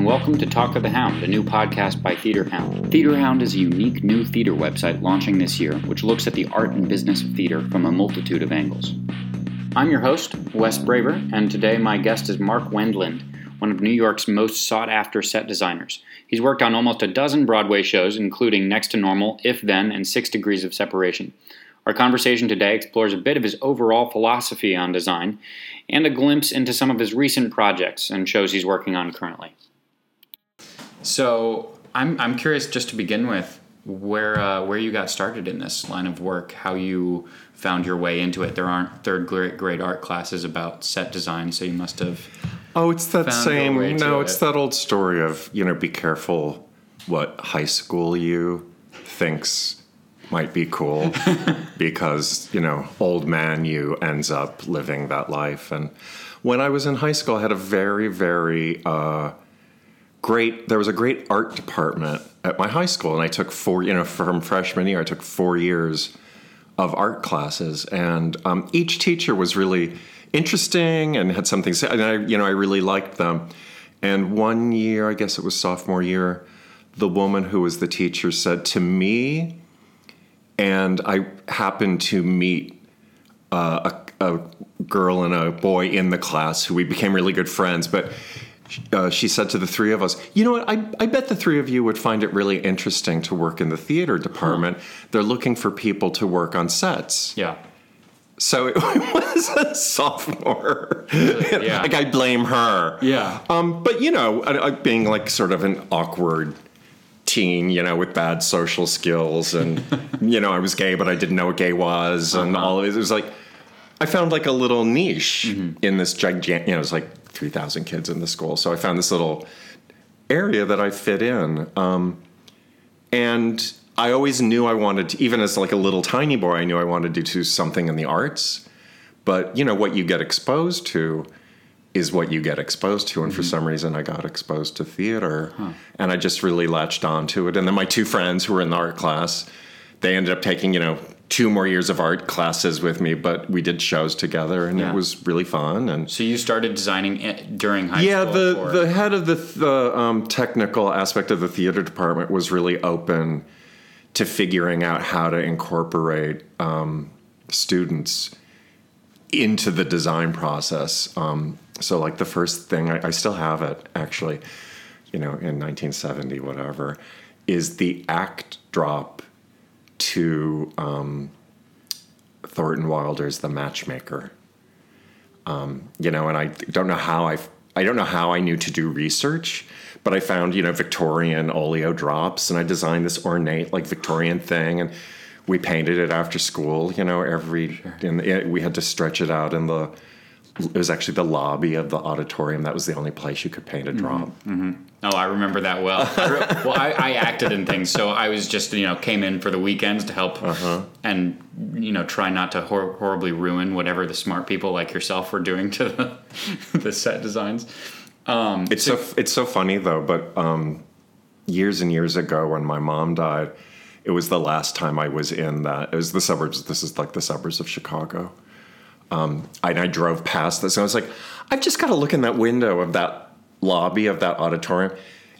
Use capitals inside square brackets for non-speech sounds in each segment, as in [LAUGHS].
And welcome to Talk of the Hound, a new podcast by Theater Hound. Theater Hound is a unique new theater website launching this year, which looks at the art and business of theater from a multitude of angles. I'm your host, Wes Braver, and today my guest is Mark Wendland, one of New York's most sought after set designers. He's worked on almost a dozen Broadway shows, including Next to Normal, If Then, and Six Degrees of Separation. Our conversation today explores a bit of his overall philosophy on design and a glimpse into some of his recent projects and shows he's working on currently. So, I'm, I'm curious just to begin with where uh, where you got started in this line of work, how you found your way into it. There aren't third grade art classes about set design, so you must have. Oh, it's that same. No, it's it. that old story of you know, be careful what high school you thinks might be cool [LAUGHS] because you know old man you ends up living that life and when i was in high school i had a very very uh, great there was a great art department at my high school and i took four you know from freshman year i took four years of art classes and um, each teacher was really interesting and had something to say and i you know i really liked them and one year i guess it was sophomore year the woman who was the teacher said to me and I happened to meet uh, a, a, girl and a boy in the class who we became really good friends. But uh, she said to the three of us, "You know what? I, I bet the three of you would find it really interesting to work in the theater department. Huh. They're looking for people to work on sets." Yeah. So it [LAUGHS] was a sophomore. [LAUGHS] Yeah. like I blame her. Yeah. Um, but you know, being like sort of an awkward teen, you know, with bad social skills, and [LAUGHS] you know, I was gay, but I didn't know what gay was, and uh-huh. all of it. It was like I found like a little niche mm-hmm. in this gigantic. You know, it was like three thousand kids in the school, so I found this little area that I fit in, um, and I always knew I wanted to. Even as like a little tiny boy, I knew I wanted to do something in the arts. But you know what you get exposed to is what you get exposed to. And mm-hmm. for some reason, I got exposed to theater, huh. and I just really latched on to it. And then my two friends who were in the art class, they ended up taking you know two more years of art classes with me, but we did shows together, and yeah. it was really fun. And so you started designing during high yeah, school. Yeah, the or? the head of the, the um, technical aspect of the theater department was really open to figuring out how to incorporate um, students into the design process. Um, so like the first thing I, I still have it actually, you know, in 1970 whatever, is the act drop to um, Thornton Wilder's The Matchmaker. Um, you know, and I don't know how I I don't know how I knew to do research, but I found you know Victorian olio drops, and I designed this ornate like Victorian thing, and we painted it after school. You know, every sure. and we had to stretch it out in the it was actually the lobby of the auditorium. That was the only place you could paint a drop. Mm-hmm. Mm-hmm. Oh, I remember that well. [LAUGHS] well, I, I, acted in things, so I was just you know came in for the weekends to help uh-huh. and you know try not to hor- horribly ruin whatever the smart people like yourself were doing to the, [LAUGHS] the set designs. Um, it's so, so, it's so funny though, but um, years and years ago when my mom died, it was the last time I was in that. It was the suburbs. This is like the suburbs of Chicago um, and I drove past this, and I was like, I've just got to look in that window of that lobby of that auditorium,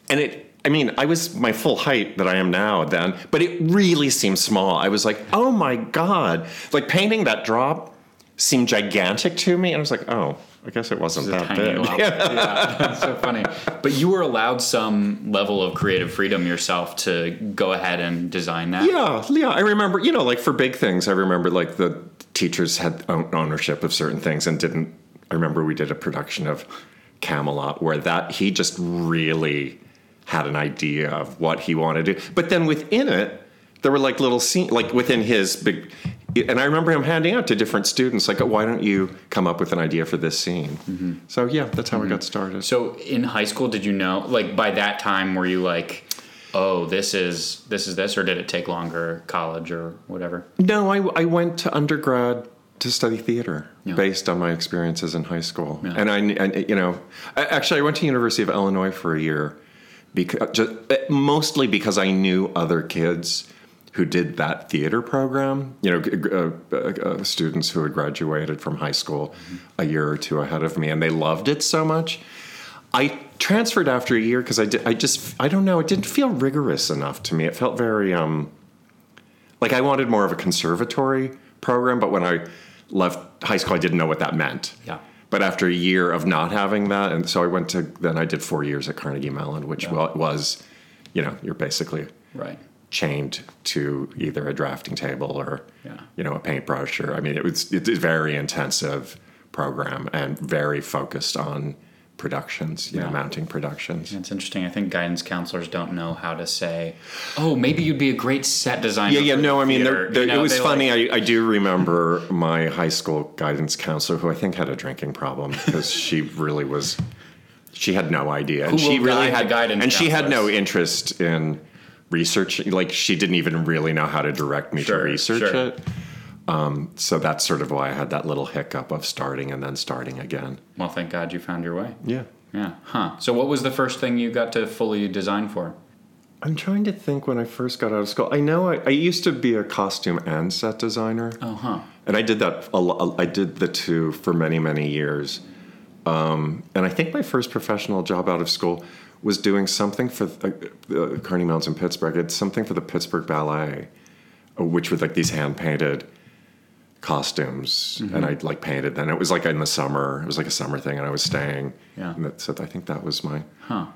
and it. I mean, I was my full height that I am now then, but it really seemed small. I was like, oh my god! Like painting that drop seemed gigantic to me, and I was like, oh, I guess it wasn't that big. [LAUGHS] yeah, that's so funny. But you were allowed some level of creative freedom yourself to go ahead and design that. Yeah, yeah. I remember, you know, like for big things, I remember like the teachers had ownership of certain things and didn't. I remember we did a production of Camelot where that he just really had an idea of what he wanted to do, but then within it, there were like little scenes, like within his big. And I remember him handing out to different students, like, "Why don't you come up with an idea for this scene?" Mm-hmm. So yeah, that's how mm-hmm. we got started. So in high school, did you know, like, by that time, were you like? oh, this is this is this, or did it take longer, college or whatever? No, I, I went to undergrad to study theater yeah. based on my experiences in high school, yeah. and I, and, you know, actually, I went to University of Illinois for a year, because just, mostly because I knew other kids who did that theater program. You know, uh, uh, students who had graduated from high school mm-hmm. a year or two ahead of me, and they loved it so much I transferred after a year because I did. I just I don't know. It didn't feel rigorous enough to me. It felt very um, like I wanted more of a conservatory program. But when I left high school, I didn't know what that meant. Yeah. But after a year of not having that, and so I went to then I did four years at Carnegie Mellon, which Yeah. was, you know, you're basically Right. chained to either a drafting table or Yeah. you know a paintbrush or I mean it was it's a very intensive program and very focused on productions, you know, mounting productions. It's interesting. I think guidance counselors don't know how to say, "Oh, maybe you'd be a great set designer." Yeah, yeah, no, I mean, theater." there, there, You know, it was funny. like- I, I do remember my high school guidance counselor, who I think had a drinking problem because she really was, she had no idea, and she really had, guidance and she had no interest in research. Like she didn't even really know how to direct me Sure, to research sure. it. Um, so that's sort of why I had that little hiccup of starting and then starting again. well, thank God you found your way. Yeah. Yeah. Huh. So, what was the first thing you got to fully design for? I'm trying to think when I first got out of school. I know I, I used to be a costume and set designer. Oh, huh. And I did that. A I did the two for many, many years. Um, and I think my first professional job out of school was doing something for uh, uh, Mounts in Pittsburgh. It's something for the Pittsburgh Ballet, uh, which was like these hand painted costumes, Mm-hmm. and I like painted. Then it was like in the summer. It was like a summer thing, and I was staying. Yeah. And that, so I think that was my. Huh.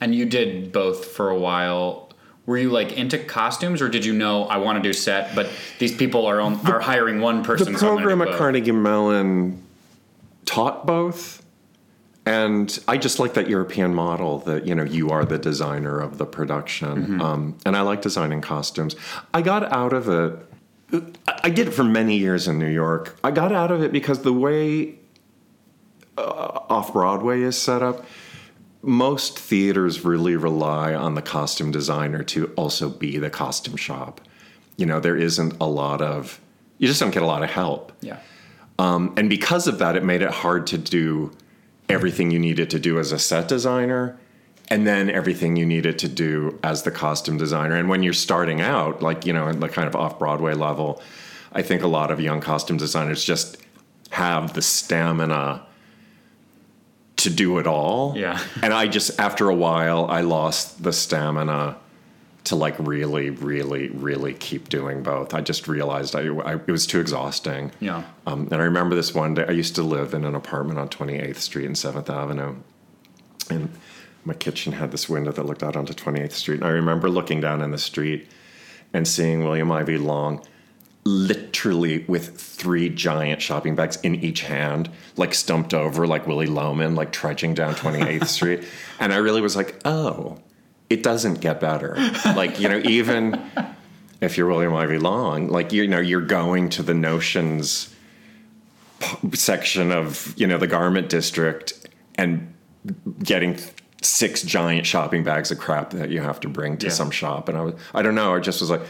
And you did both for a while. Were you like into costumes, or did you know I want to do set, but these people are on, are hiring one person? the so program do at both? Carnegie Mellon taught both, and I just like that European model that you know you are the designer of the production, Mm-hmm. um, and I like designing costumes. I got out of it. I- I did it for many years in New York. I got out of it because the way uh, off Broadway is set up. Most theaters really rely on the costume designer to also be the costume shop. You know, there isn't a lot of, you just don't get a lot of help. Yeah. Um, and because of that, it made it hard to do everything you needed to do as a set designer and then everything you needed to do as the costume designer. And when you're starting out, like, you know, in the kind of off Broadway level, I think a lot of young costume designers just have the stamina to do it all. Yeah. [LAUGHS] And I just, after a while, I lost the stamina to like really, really, really keep doing both. I just realized I, I it was too exhausting. Yeah. Um, and I remember this one day. I used to live in an apartment on 28th Street and 7th Avenue, and my kitchen had this window that looked out onto 28th Street. And I remember looking down in the street and seeing William Ivey Long literally with three giant shopping bags in each hand, like stumped over like Willy Loman, like trudging down 28th [LAUGHS] Street. And I really was like, oh, it doesn't get better. Like, you know, even if you're William Ivey Long, like, you know, you're going to the notions section of, you know, the garment district and getting six giant shopping bags of crap that you have to bring to Yeah. some shop. And I was, I don't know, I just was like,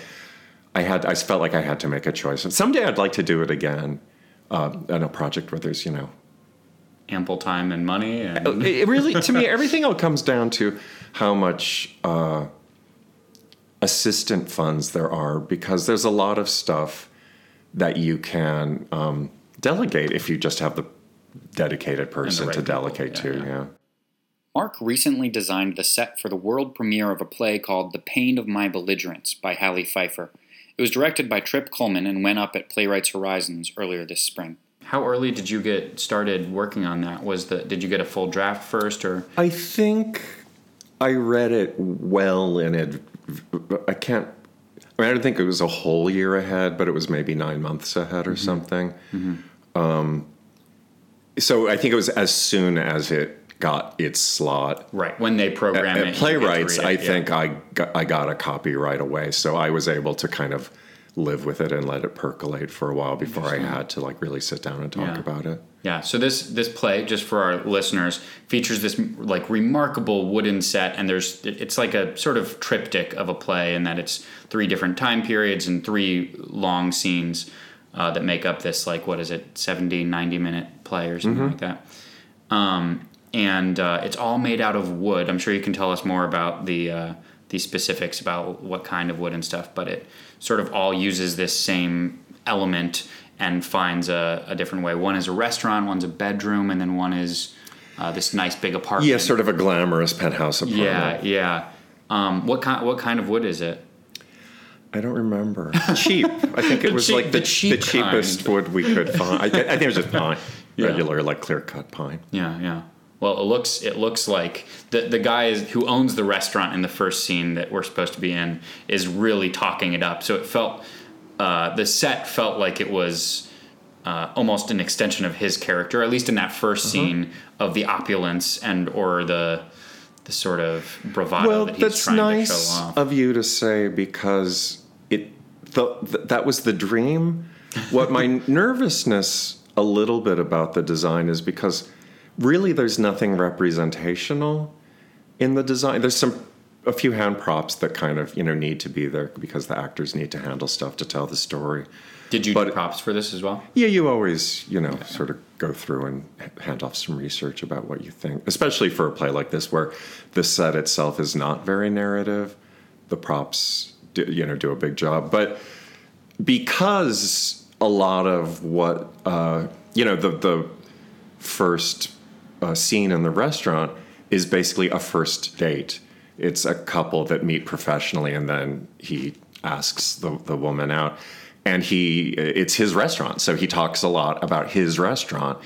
I had, I felt like I had to make a choice. And someday I'd like to do it again uh, on a project where there's, you know, Ample time and money. And, it it really, to me, everything all comes down to how much uh, assistant funds there are because there's a lot of stuff that you can um, delegate if you just have the dedicated person right to people. delegate Yeah, to. yeah. Yeah. Mark recently designed the set for the world premiere of a play called The Pain of My Belligerence by Halley Feiffer. It was directed by Trip Cullman and went up at Playwrights Horizons earlier this spring. How early did you get started working on that? Was the did you get a full draft first or I think I read it well in it. I can't. I mean, I don't think it was a whole year ahead, but it was maybe nine months ahead or something. Um, so I think it was as soon as it got its slot. right when they program At, it? at you get to playwrights, read I it, yeah. think I got, I got a copy right away, so I was able to kind of live with it and let it percolate for a while before I had to like really sit down and talk Yeah. about it. Yeah, so this this play, just for our listeners, features this like remarkable wooden set, and there's it's like a sort of triptych of a play, in that it's three different time periods and three long scenes uh, that make up this like what is it 70 90 minute play or something like that um, and uh, it's all made out of wood i'm sure you can tell us more about the uh, the specifics about what kind of wood and stuff but it sort of all uses this same element and finds a, a different way one is a restaurant one's a bedroom and then one is uh, this nice big apartment. Yeah, sort of a glamorous penthouse apartment. Yeah, yeah. Um, what kind? What kind of wood is it? I don't remember. [LAUGHS] Cheap. I think it was cheap- like the, the cheap the cheapest wood we could find. I, I think it was just [LAUGHS] pine, Yeah. regular like clear cut pine. Yeah, yeah. Well, it looks it looks like the the guy is, who owns the restaurant in the first scene that we're supposed to be in is really talking it up. So it felt uh, the set felt like it was uh, almost an extension of his character, at least in that 1st scene of the opulence and or the the sort of bravado Well, that he's that's trying to nice show off. of you to say because it the, th- that was the dream. What my [LAUGHS] nervousness a little bit about the design is because really there's nothing representational in the design. There's some a few hand props that kind of you know need to be there because the actors need to handle stuff to tell the story. Did you but- do props for this as well? Yeah, you always, you know, sort of go through and hand off some research about what you think, especially for a play like this where the set itself is not very narrative. The props, do, you know, do a big job, but because a lot of what, uh, you know, the the first uh, scene in the restaurant is basically a first date. It's a couple that meet professionally, and then he asks the, the woman out, and he it's his restaurant, so he talks a lot about his restaurant.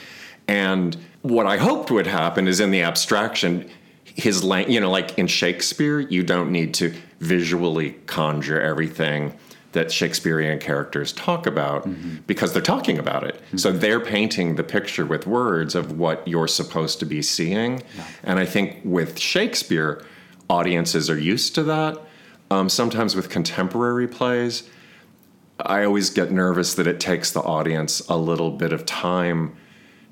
And what I hoped would happen is in the abstraction, his lang- you know, like in Shakespeare, you don't need to visually conjure everything that Shakespearean characters talk about because they're talking about it. So they're painting the picture with words of what you're supposed to be seeing. And I think with Shakespeare, audiences are used to that. Um, sometimes with contemporary plays, I always get nervous that it takes the audience a little bit of time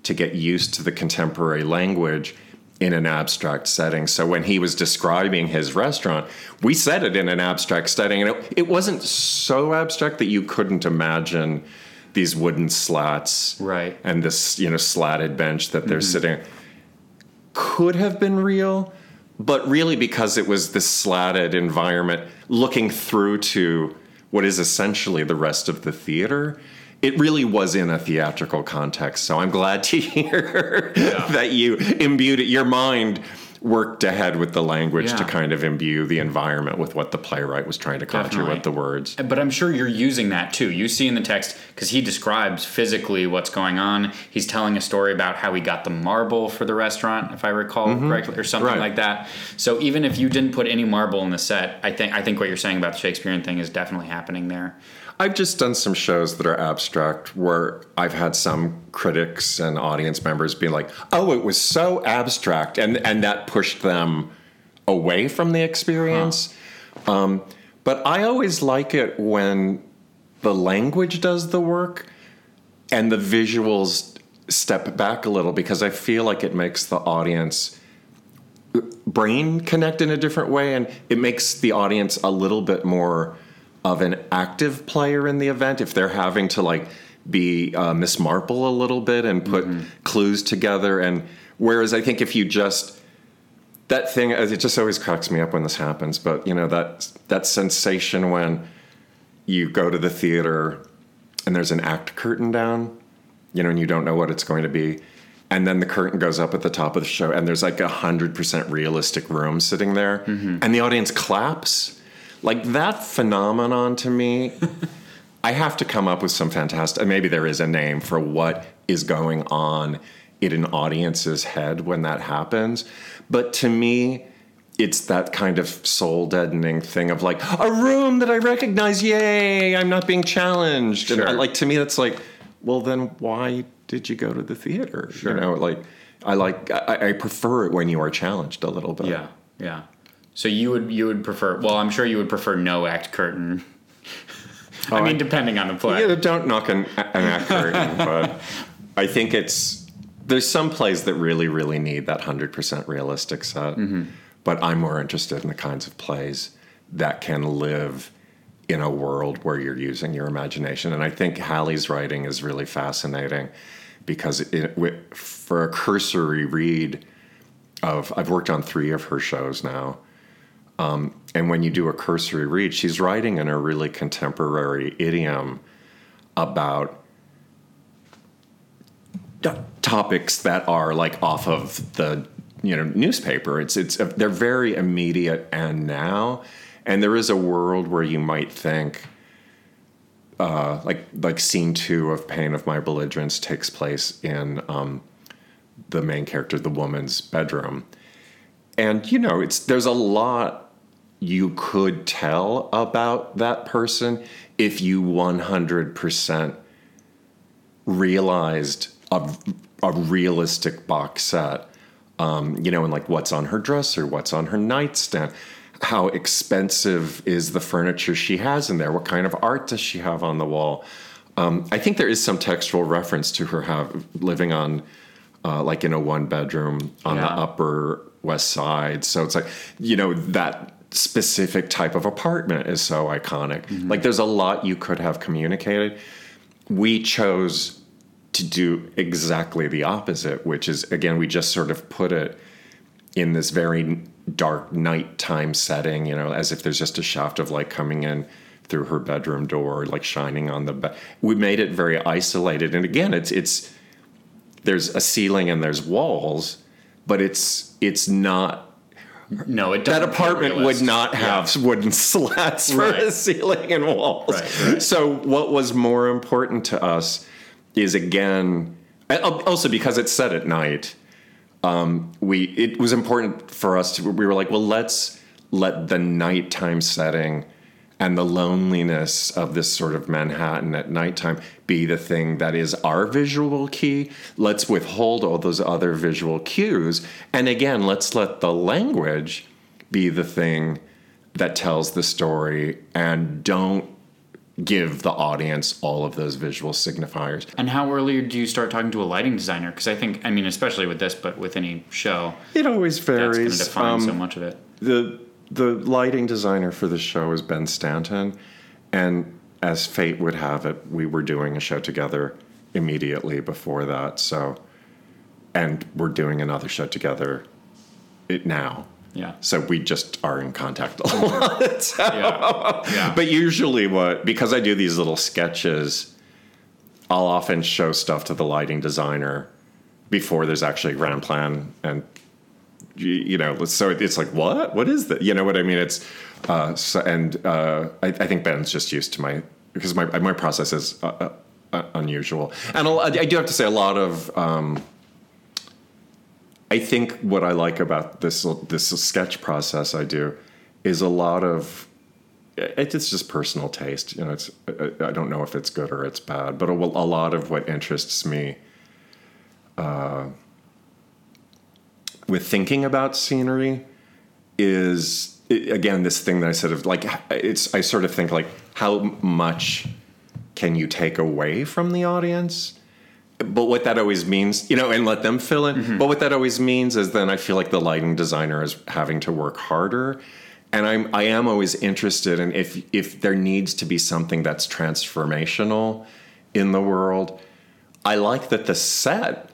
to get used to the contemporary language in an abstract setting. So when he was describing his restaurant, we said it in an abstract setting, and it, it wasn't so abstract that you couldn't imagine these wooden slats Right. and this you know slatted bench that they're mm-hmm. sitting could have been real but really because it was this slatted environment looking through to what is essentially the rest of the theater it really was in a theatrical context so i'm glad to [LAUGHS] hear that you imbued it your mind worked ahead with the language to kind of imbue the environment with what the playwright was trying to conjure Definitely. with the words But I'm sure you're using that too. You see in the text because he describes physically what's going on. He's telling a story about how he got the marble for the restaurant, if I recall mm-hmm. correctly, or something Right. like that. So even if you didn't put any marble in the set, I think I think what you're saying about the Shakespearean thing is definitely happening there. I've just done some shows that are abstract where I've had some critics and audience members be like, "Oh, it was so abstract," and and that pushed them away from the experience. Um, but I always like it when the language does the work and the visuals step back a little because I feel like it makes the audience brain connect in a different way and it makes the audience a little bit more of an active player in the event if they're having to like be uh, miss marple a little bit and put clues together and whereas i think if you just that thing it just always cracks me up when this happens but you know that that sensation when you go to the theater and there's an act curtain down you know, and you don't know what it's going to be. And then the curtain goes up at the top of the show, and there's like a hundred percent realistic room sitting there, and the audience claps. Like that phenomenon to me, [LAUGHS] I have to come up with some fantastic. Maybe there is a name for what is going on in an audience's head when that happens, but to me, it's that kind of soul deadening thing of like a room that I recognize. Yay! I'm not being challenged. And uh, Sure. I, like to me, that's like, well, then why did you go to the theater? Sure. You know, like I like I, I prefer it when you are challenged a little bit. Yeah, yeah. So you would you would prefer? Well, I'm sure you would prefer no act curtain. [LAUGHS] I oh, mean, I- depending on the play. Yeah, don't knock an, an act curtain, [LAUGHS] but I think it's there's some plays that really, really need that hundred percent realistic set. Mm-hmm. But I'm more interested in the kinds of plays that can live in a world where you're using your imagination. And I think Halley's writing is really fascinating because it, for a cursory read of I've worked on three of her shows now. Um, and when you do a cursory read, she's writing in a really contemporary idiom about topics that are like off of the you know newspaper. It's it's they're very immediate and now, and there is a world where you might think. Uh, like like scene two of Pain of My Belligerence takes place in um, the main character, the woman's bedroom, and you know it's there's a lot you could tell about that person if you 100% realized a, a realistic box set um, you know and like what's on her dresser what's on her nightstand how expensive is the furniture she has in there what kind of art does she have on the wall um, i think there is some textual reference to her have living on uh, like in a one bedroom on Yeah. the upper west side so it's like you know that specific type of apartment is so iconic. Mm-hmm. Like there's a lot you could have communicated. We chose to do exactly the opposite, which is again, we just sort of put it in this very dark nighttime setting, you know, as if there's just a shaft of light coming in through her bedroom door, like shining on the bed. We made it very isolated, and again, it's it's there's a ceiling and there's walls, but it's it's not No, it that doesn't feel apartment would not have wooden [LAUGHS] slats for Right. a ceiling and walls. Right, right. So what was more important to us is again, also because it's set at night. Um, we it was important for us to. We were like, well, let's let the nighttime setting and the loneliness of this sort of Manhattan at nighttime be the thing that is our visual key. Let's withhold all those other visual cues. And again, let's let the language be the thing that tells the story and don't give the audience all of those visual signifiers. And how early do you start talking to a lighting designer? Because I think, I mean, especially with this, but with any show, It always varies. that's going to define Um, so much of it. the the lighting designer for the show is Ben Stanton, and as fate would have it, we were doing a show together immediately before that. So, and we're doing another show together it now. Yeah. So we just are in contact a lot. [LAUGHS] So- Yeah. Yeah. But usually, what because I do these little sketches, I'll often show stuff to the lighting designer before there's actually a grand plan and you, know so it's like what? What is that you know what i mean? It's uh so, and uh I, I think ben's just used to my because my my process is uh, uh, uh, unusual. And I'll, i do have to say a lot of um i think what i like about this this sketch process i do is a lot of it's just personal taste. You know it's i don't know if it's good or it's bad but a, a lot of what interests me with thinking about scenery is again this thing that I said of like it's I sort of think like how much can you take away from the audience? But what that always means you know and let them fill in. Mm-hmm. But what that always means is then I feel like the lighting designer is having to work harder. And I'm I am always interested in if if there needs to be something that's transformational in the world. I like that the set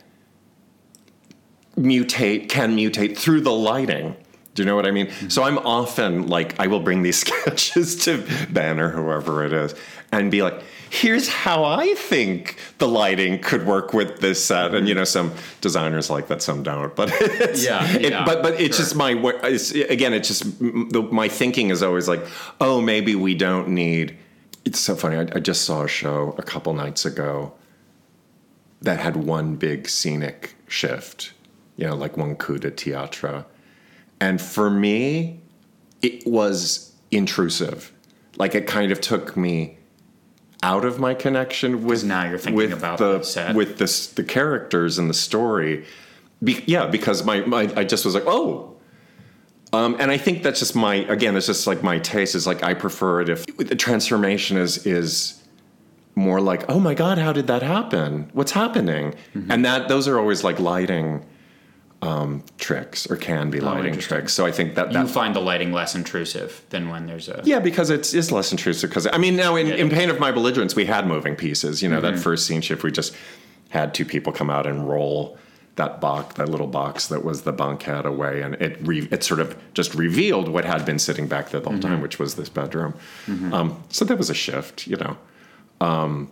mutate can mutate through the lighting. Do you know what i mean? Mm-hmm. So i'm often like i will bring these [LAUGHS] sketches to ben or whoever it is and be like here's how i think the lighting could work with this set. And you mm-hmm. know some designers like that some don't but [LAUGHS] it's, Yeah, it- yeah, but but it's sure. just my it's, again it's just the, my thinking is always like oh maybe we don't need it's so funny I, I just saw a show a couple nights ago that had one big scenic shift, you know, like one coup de théâtre. And for me, it was intrusive. Like it kind of took me out of my connection with now you're thinking with about the set. with the the characters and the story. Be, yeah, because my, my I just was like, oh. Um, and I think that's just my again, it's just like my taste is like I prefer it if the transformation is is more like, oh my god, how did that happen? What's happening? Mm-hmm. And that those are always like lighting um, tricks or can be lighting Oh, tricks. So I think that that You find the lighting less intrusive than when there's a. yeah, because it's is less intrusive. Because I mean, now in, Yeah. Mm-hmm. in Pain of My Belligerence, we had moving pieces. You know, that first scene shift, we just had two people come out and roll that box, that little box that was the bunkhead away, and it re, it sort of just revealed what had been sitting back there the whole Mm-hmm. time, which was this bedroom. Um, so that was a shift, you know. Um,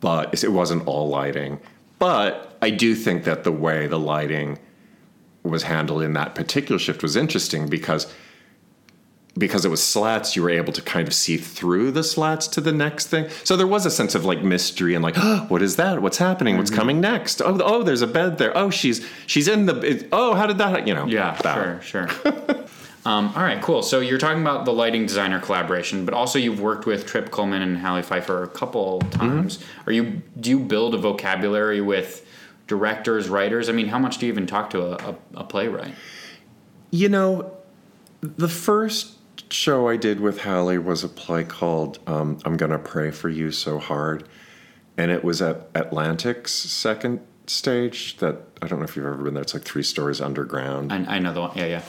but it wasn't all lighting. But I do think that the way the lighting was handled in that particular shift was interesting because because it was slats, you were able to kind of see through the slats to the next thing. So there was a sense of like mystery and like, oh, [GASPS] what is that? What's happening? What's mm-hmm. coming next? Oh, oh, there's a bed there. Oh, she's she's in the. It, oh, how did that? You know? Yeah, that. sure, sure. [LAUGHS] um, all right, cool. So you're talking about the lighting designer collaboration, but also you've worked with Trip Cullman and Halley Feiffer a couple times. Mm-hmm. Are you do you build a vocabulary with directors, writers? I mean, how much do you even talk to a, a, a playwright? You know, the first show I did with Halley was a play called um, "I'm Gonna Pray for You So Hard," and it was at Atlantic's second stage. That I don't know if you've ever been there. It's like three stories underground. I, I know the one. Yeah, yeah.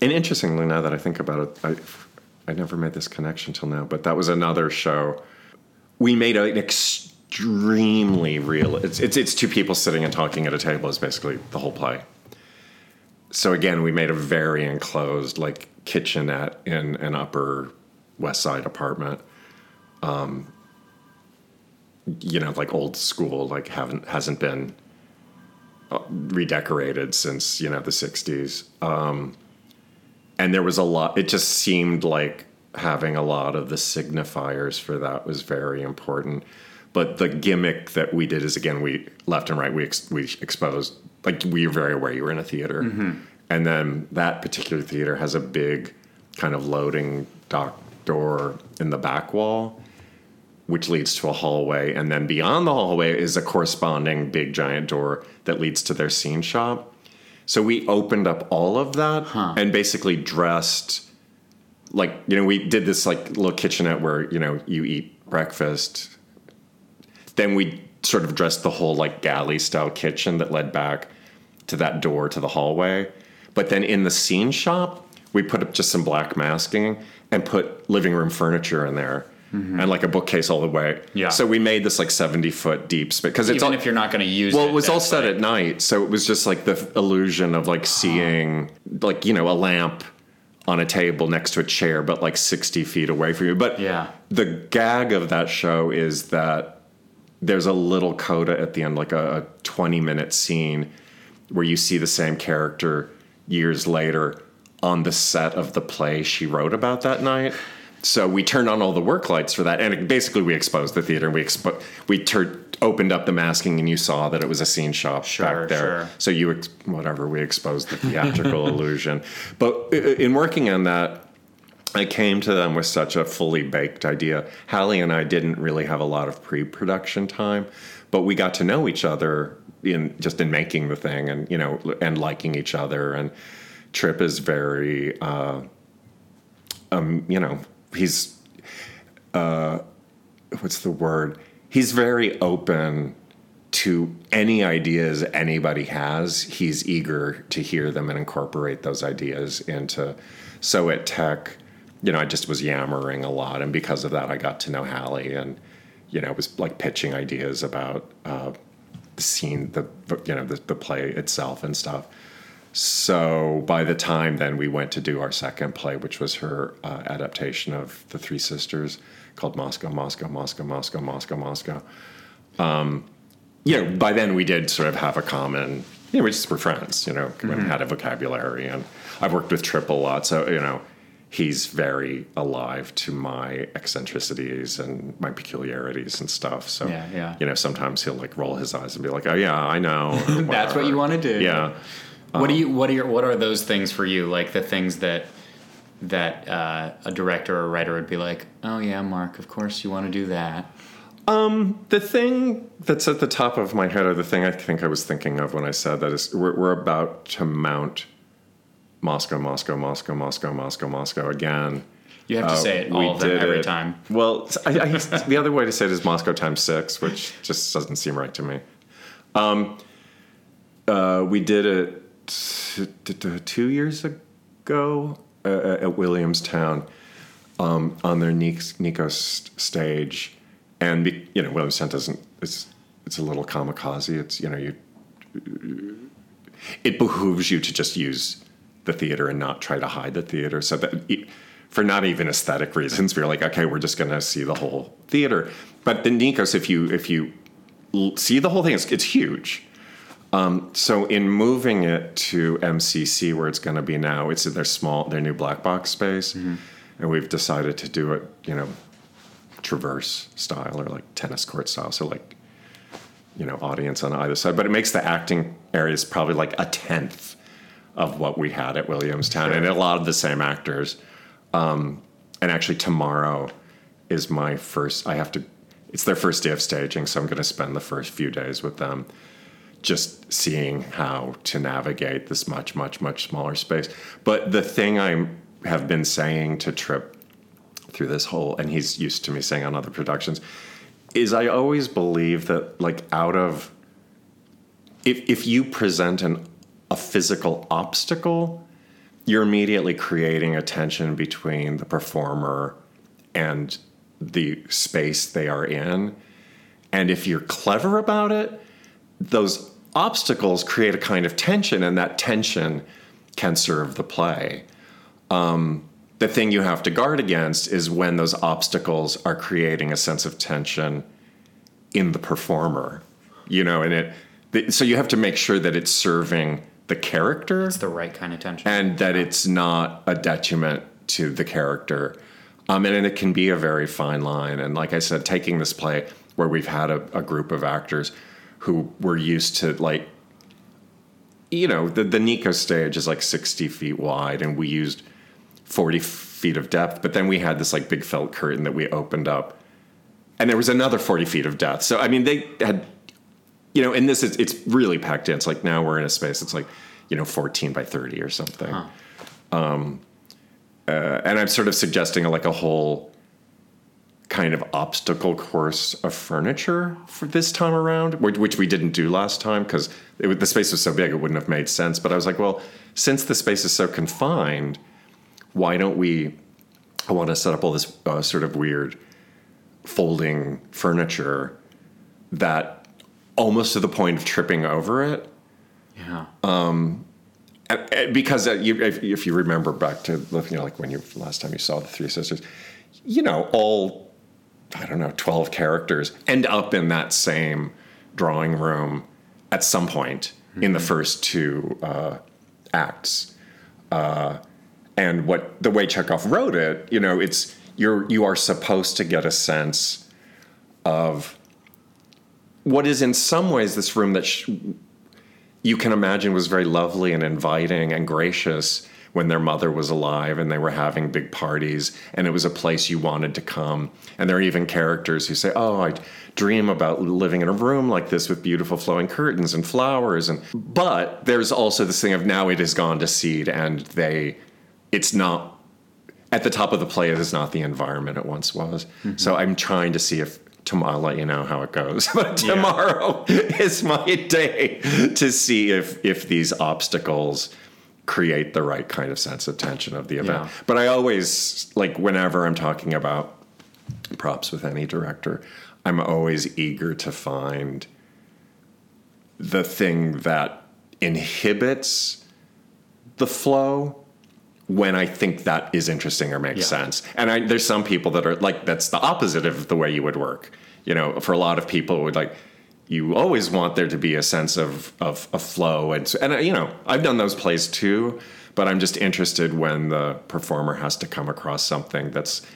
And interestingly, now that I think about it, I I never made this connection till now. But that was another show. We made an extremely real. It's it's it's two people sitting and talking at a table. Is basically the whole play. So again, we made a very enclosed like kitchenette in an Upper West Side apartment. Um, you know, like old school, like haven't hasn't been redecorated since you know the '60s. Um, and there was a lot. It just seemed like having a lot of the signifiers for that was very important. But the gimmick that we did is again, we left and right, we ex- we exposed like we were very aware you were in a theater, and then that particular theater has a big kind of loading dock door in the back wall, which leads to a hallway, and then beyond the hallway is a corresponding big giant door that leads to their scene shop. So we opened up all of that and basically dressed like you know we did this like little kitchenette where you know you eat breakfast. Then we sort of dressed the whole like galley style kitchen that led back to that door to the hallway. But then in the scene shop, we put up just some black masking and put living room furniture in there. And like a bookcase all the way. Mm-hmm. Yeah. So we made this like seventy foot deep space because it's Even all, if you're not going to use it. well, it, it was all set like- at night, so it was just like the illusion of like seeing, like you know, a lamp on a table next to a chair, but like sixty feet away from you. But Yeah. the gag of that show is that there's a little coda at the end, like a, a twenty minute scene where you see the same character years later on the set of the play she wrote about that night. So we turned on all the work lights for that, and it, basically we exposed the theater. And we expo- we tur- opened up the masking, and you saw that it was a scene shop Sure, back there. sure. So you ex- whatever we exposed the theatrical [LAUGHS] illusion. But in working on that, I came to them with such a fully baked idea. Halley and I didn't really have a lot of pre-production time, but we got to know each other in just in making the thing, and you know, and liking each other. And Trip is very, uh, um, you know, he's, uh, what's the word? He's very open to any ideas anybody has. He's eager to hear them and incorporate those ideas into. So at Tech, you know, I just was yammering a lot, and because of that, I got to know Halley, and you know, was like pitching ideas about uh, the scene, the you know, the, the play itself and stuff. So by the time then we went to do our second play, which was her uh, adaptation of The Three Sisters, called Moscow, Moscow, Moscow, Moscow, Moscow, Moscow. Um, you know, by then we did sort of have a common. You know, we just were friends. You know, and had a vocabulary, and I've worked with Trip a lot, so you know, he's very alive to my eccentricities and my peculiarities and stuff. So Yeah, yeah. You know, sometimes he'll like roll his eyes and be like, "Oh yeah, I know." [LAUGHS] That's what you want to do. Yeah. What do you? What are your? What are those things for you? Like the things that that uh, a director or writer would be like, oh yeah, Mark, of course you want to do that. The thing that's at the top of my head, or the thing I think I was thinking of when I said that, is we're, we're about to mount Moscow, Moscow, Moscow, Moscow, Moscow, Moscow again. You have to Uh, say it all did every it. time. Well, I, I, the other way to say it is Moscow times six, which just doesn't seem right to me. Um, uh, we did it t- t- two years ago uh, at Williamstown um, on their Nikos stage, and be, you know Williamstown doesn't. It's it's a little kamikaze. It's you know you. It behooves you to just use the theater and not try to hide the theater. So that for not even aesthetic reasons, we are like, okay, we're just going to see the whole theater. But the Nikos, if you if you see the whole thing. It's, it's huge. Um, so in moving it to MCC, where it's going to be now, it's in their small, their new black box space, and we've decided to do it, you know, traverse style or like tennis court style. So like, you know, audience on either side, but it makes the acting areas probably like a tenth of what we had at Williamstown, and a lot of the same actors. Um, and actually, tomorrow is my first. I have to. It's their first day of staging, so I'm going to spend the first few days with them, just seeing how to navigate this much, much, much smaller space. But the thing I have been saying to Trip through this whole, and he's used to me saying on other productions, is I always believe that like out of if if you present an a physical obstacle, you're immediately creating a tension between the performer and the space they are in. And if you're clever about it, those obstacles create a kind of tension, and that tension can serve the play. Um, the thing you have to guard against is when those obstacles are creating a sense of tension in the performer, you know, and it. So you have to make sure that it's serving the character It's the right kind of tension. and that it's not a detriment to the character. Um, and, it can be a very fine line. And like I said, taking this play where we've had a, a group of actors who were used to like, you know, the, the Nico stage is like 60 feet wide and we used 40 feet of depth, but then we had this like big felt curtain that we opened up and there was another 40 feet of depth. So, I mean, they had you know, and this is it's really packed in. It's like now we're in a space. It's like you know, fourteen by thirty or something. Um, uh, and I'm sort of suggesting like a whole kind of obstacle course of furniture for this time around, which, we didn't do last time because the space was so big it wouldn't have made sense. But I was like, well, since the space is so confined, why don't we? I want to set up all this uh, sort of weird folding furniture that almost to the point of tripping over it. yeah. And Because uh, you, if, if you remember back to you know, like when you last time you saw the Three Sisters, you know, all I don't know, twelve characters end up in that same drawing room at some point in the first two uh, acts. Uh, and what the way Chekhov wrote it, you know, it's you're you are supposed to get a sense of what is in some ways this room that sh- you can imagine was very lovely and inviting and gracious when their mother was alive and they were having big parties and it was a place you wanted to come. And there are even characters who say oh i dream about living in a room like this with beautiful flowing curtains and flowers. And but there's also this thing of now it has gone to seed and they it's not at the top of the play it is not the environment it once was. Mm-hmm. So i'm trying to see if tomorrow i'll let you know how it goes [LAUGHS] but tomorrow [LAUGHS] is my day to see if if these obstacles create the right kind of sense of tension of the event Yeah. but i always like whenever i'm talking about props with any director i'm always eager to find the thing that inhibits the flow when I think that is interesting or makes Yeah. sense. And I, there's some people that are like that's the opposite of the way you would work. You know, for a lot of people, it would like you always want there to be a sense of of, of flow and and you know I've done those plays too, but I'm just interested when the performer has to come across something that's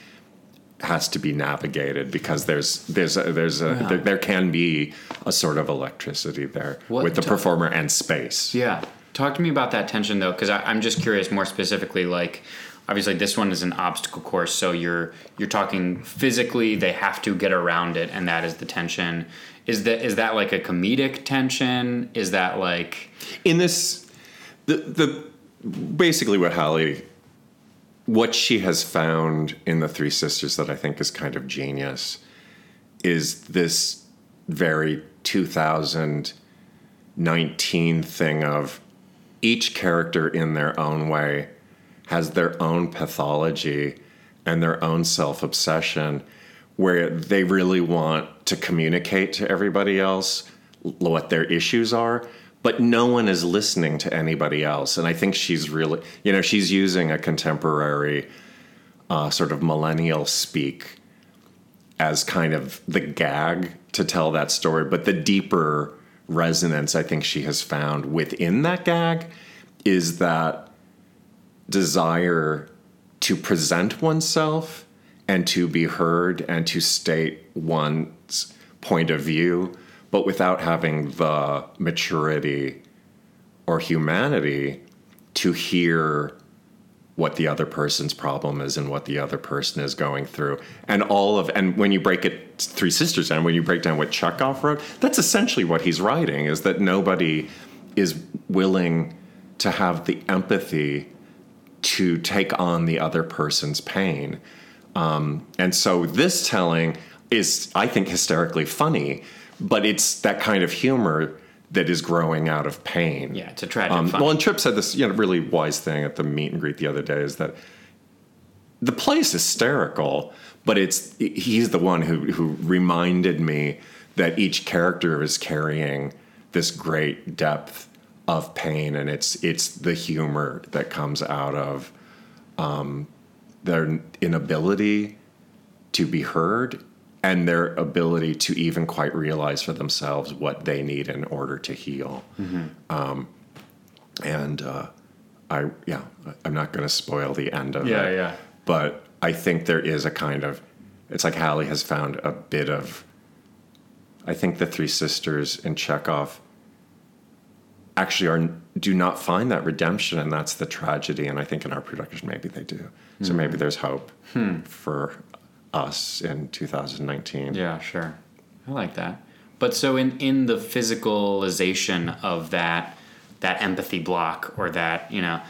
has to be navigated because there's there's a, there's a Yeah. there, there can be a sort of electricity there What with the performer and space. Yeah. Talk to me about that tension though, because I'm just curious more specifically. Like, obviously, this one is an obstacle course, so you're you're talking physically. They have to get around it, and that is the tension. Is that is that like a comedic tension? Is that like in this the the basically what Halley what she has found in the three sisters that I think is kind of genius is this very 2019 thing of each character in their own way has their own pathology and their own self-obsession where they really want to communicate to everybody else what their issues are but no one is listening to anybody else and i think she's really you know she's using a contemporary uh, sort of millennial speak as kind of the gag to tell that story. But the deeper resonance I think she has found within that gag is that desire to present oneself and to be heard and to state one's point of view, but without having the maturity or humanity to hear what the other person's problem is and what the other person is going through. And all of and when you break it Three Sisters down, when you break down what Chekhov wrote, that's essentially what he's writing is that nobody is willing to have the empathy to take on the other person's pain. Um, and so this telling is, I think, hysterically funny, but it's that kind of humor that is growing out of pain. Yeah, it's a tragic. Um, well, and Trip said this you know, really wise thing at the meet and greet the other day is that the play is hysterical, but it's he's the one who who reminded me that each character is carrying this great depth of pain, and it's it's the humor that comes out of um, their inability to be heard and their ability to even quite realize for themselves what they need in order to heal. Um, and uh, I, yeah, I'm not going to spoil the end of Yeah, it. Yeah, yeah. But I think there is a kind of, it's like Halley has found a bit of, I think the three sisters in Chekhov actually are do not find that redemption, and that's the tragedy. And I think in our production, maybe they do. So Hmm. maybe there's hope for us in 2019. Yeah, sure. I like that. But so in in the physicalization of that that empathy block or that, you know,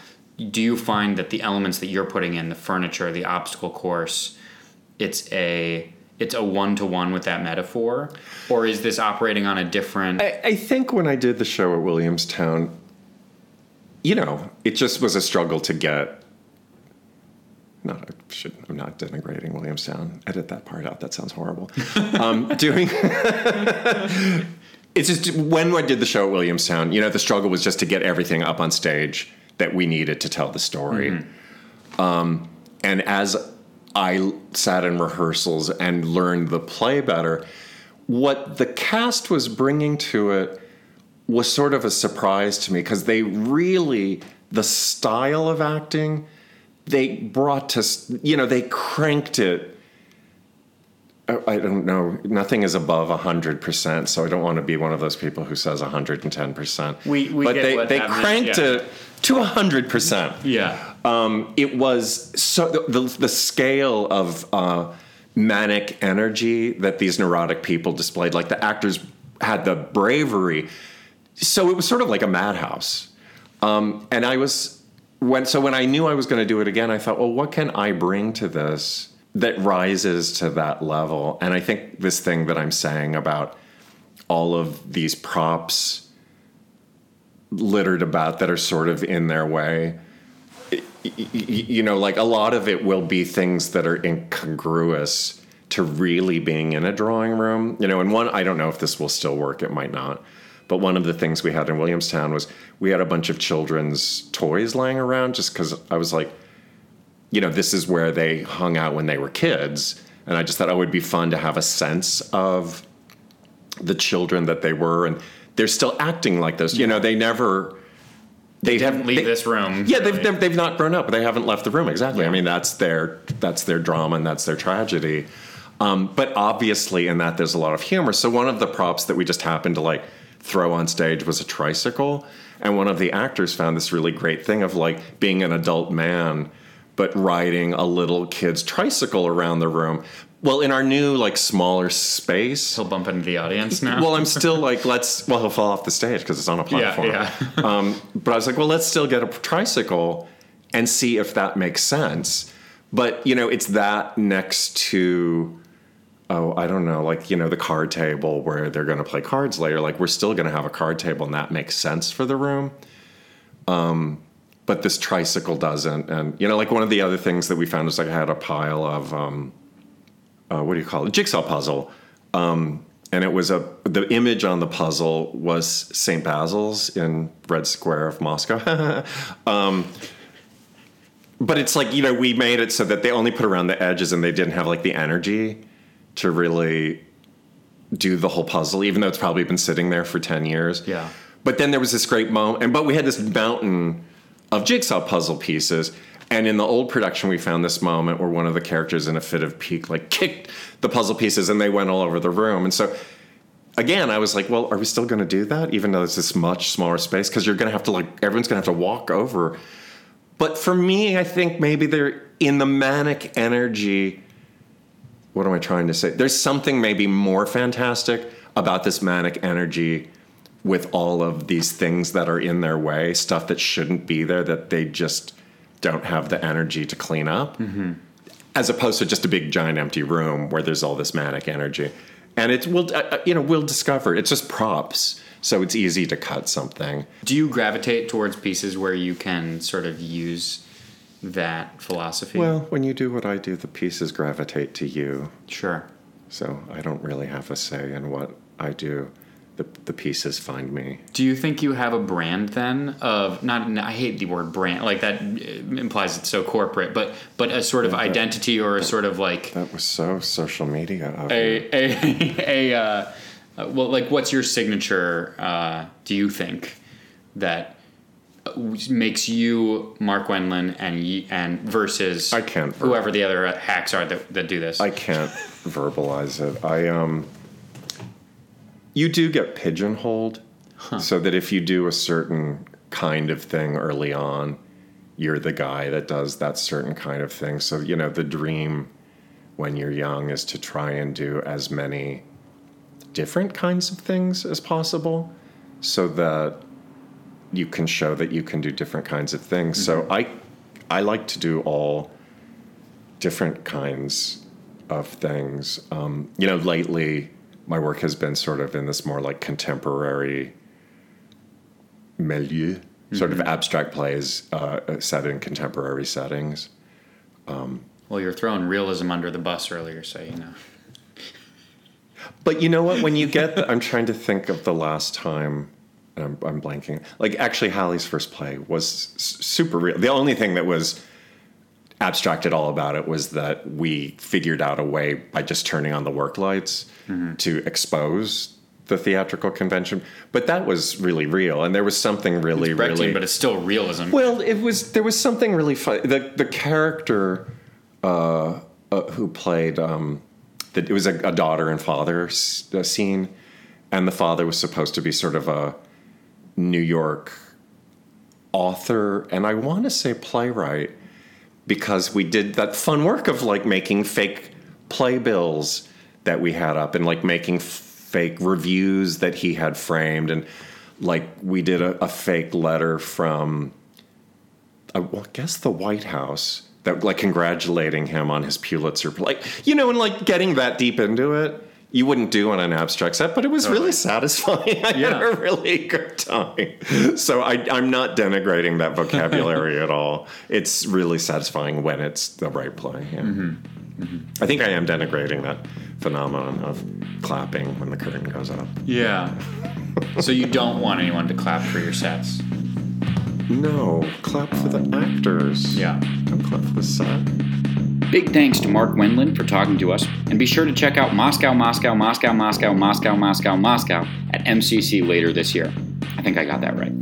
do you find that the elements that you're putting in, the furniture, the obstacle course, it's a it's a one to one with that metaphor? Or is this operating on a different I, I think when I did the show at Williamstown, you know, it just was a struggle to get. No, I should. I'm not denigrating Williamstown. Edit that part out. That sounds horrible. [LAUGHS] um, doing. [LAUGHS] it's just when I did the show at Williamstown. You know, the struggle was just to get everything up on stage that we needed to tell the story. Um, and as I sat in rehearsals and learned the play better, what the cast was bringing to it was sort of a surprise to me because they really the style of acting they brought to you know they cranked it I don't know. Nothing is above hundred percent, so I don't want to be one of those people who says hundred and ten percent. We- we but get they what they cranked yeah. it to hundred percent Yeah. um, it was so the, the, the scale of uh, manic energy that these neurotic people displayed like the actors had the bravery so it was sort of like a madhouse um, and i was when so when i knew i was going to do it again i thought well what can i bring to this that rises to that level and i think this thing that i'm saying about all of these props littered about that are sort of in their way you know, like a lot of it will be things that are incongruous to really being in a drawing room. You know, and one, I don't know if this will still work, it might not. But one of the things we had in Williamstown was we had a bunch of children's toys lying around just because I was like, you know, this is where they hung out when they were kids. And I just thought oh, it would be fun to have a sense of the children that they were. And they're still acting like this. You know, they never. They, Didn't leave they- this room. yeah, they've, really. they've, they've not grown up. They haven't left the room. Exactly. I mean, that's their that's their drama and that's their tragedy. Um, but obviously, in that, there's a lot of humor. So one of the props that we just happened to like throw on stage was a tricycle, and one of the actors found this really great thing of like being an adult man, but riding a little kid's tricycle around the room. Well, in our new like smaller space, He'll bump into the audience now. well, I'm still like, let's. Well, he'll fall off the stage because it's on a yeah, platform. yeah. [LAUGHS] um, but I was like, well, let's still get a tricycle and see if that makes sense. But you know, it's that next to, oh, I don't know, like you know, the card table where they're going to play cards later. Like we're still going to have a card table, and that makes sense for the room. Um, but this tricycle doesn't, and you know, like one of the other things that we found was like I had a pile of, um, uh, what do you call it, jigsaw puzzle and it was a the image on the puzzle was St. Basil's in Red Square of Moscow. [LAUGHS] um, but it's like you know we made it so that they only put around the edges and they didn't have like the energy to really do the whole puzzle, even though it's probably been sitting there for 10 years. Yeah. But then there was this great moment, and but we had this mountain of jigsaw puzzle pieces. And in the old production, we found this moment where one of the characters, in a fit of pique, like kicked the puzzle pieces, and they went all over the room. And so, again, I was like, "Well, are we still going to do that, even though it's this much smaller space? Because you're going to have to like everyone's going to have to walk over." But for me, I think maybe they're in the manic energy. What am I trying to say? There's something maybe more fantastic about this manic energy with all of these things that are in their way, stuff that shouldn't be there that they just don't have the energy to clean up, as opposed to just a big giant empty room where there's all this manic energy. And it's we'll uh, uh, you know we'll discover it's just props, so it's easy to cut something. Do you gravitate towards pieces where you can sort of use that philosophy? Well, when you do what I do, the pieces gravitate to you. sure. So I don't really have a say in what I do. The, the pieces find me. Do you think you have a brand then of not? I hate the word brand. Like that implies it's so corporate, but but a sort of identity or a sort of like That was so social media a a, [LAUGHS] a uh, well, like what's your signature? Uh, do you think that makes you Mark Wendland and and versus I can't ver- whoever the other hacks are that, that do this? I can't verbalize it. I um you do get pigeonholed so that if you do a certain kind of thing early on, you're the guy that does that certain kind of thing. So, you know, the dream when you're young is to try and do as many different kinds of things as possible so that you can show that you can do different kinds of things. So I I like to do all different kinds of things. Um, you know, lately my work has been sort of in this more like contemporary milieu, sort of abstract plays uh, set in contemporary settings. well, you're throwing realism under the bus earlier, so you know. But you know what? When you get, the, I'm trying to think of the last time. And I'm, I'm blanking. Like actually, Halley's first play was super real. The only thing that was abstract at all about it was that we figured out a way by just turning on the work lights to expose the theatrical convention. But that was really real, and there was something really, Brechtian, really. but it's still realism. Well, it was there was something really fun. The the character uh, uh, who played um, that it was a, a daughter and father s- uh, scene, and the father was supposed to be sort of a New York author, and I want to say playwright because we did that fun work of like making fake playbills that we had up and like making fake reviews that he had framed and like we did a, a fake letter from I I guess the White House that like congratulating him on his Pulitzer like you know and like getting that deep into it you wouldn't do on an abstract set but it was really satisfying [LAUGHS] I Yeah. had a really good time so I, I'm not denigrating that vocabulary at all it's really satisfying when it's the right play yeah. Mm-hmm. Mm-hmm. I think I am denigrating that phenomenon of clapping when the curtain goes up yeah. so you don't want anyone to clap for your sets. no clap for the actors Yeah. don't clap for the set Big thanks to Mark Wendland for talking to us, and be sure to check out Moscow, Moscow, Moscow, Moscow, Moscow, Moscow, Moscow at MCC later this year. I think I got that right.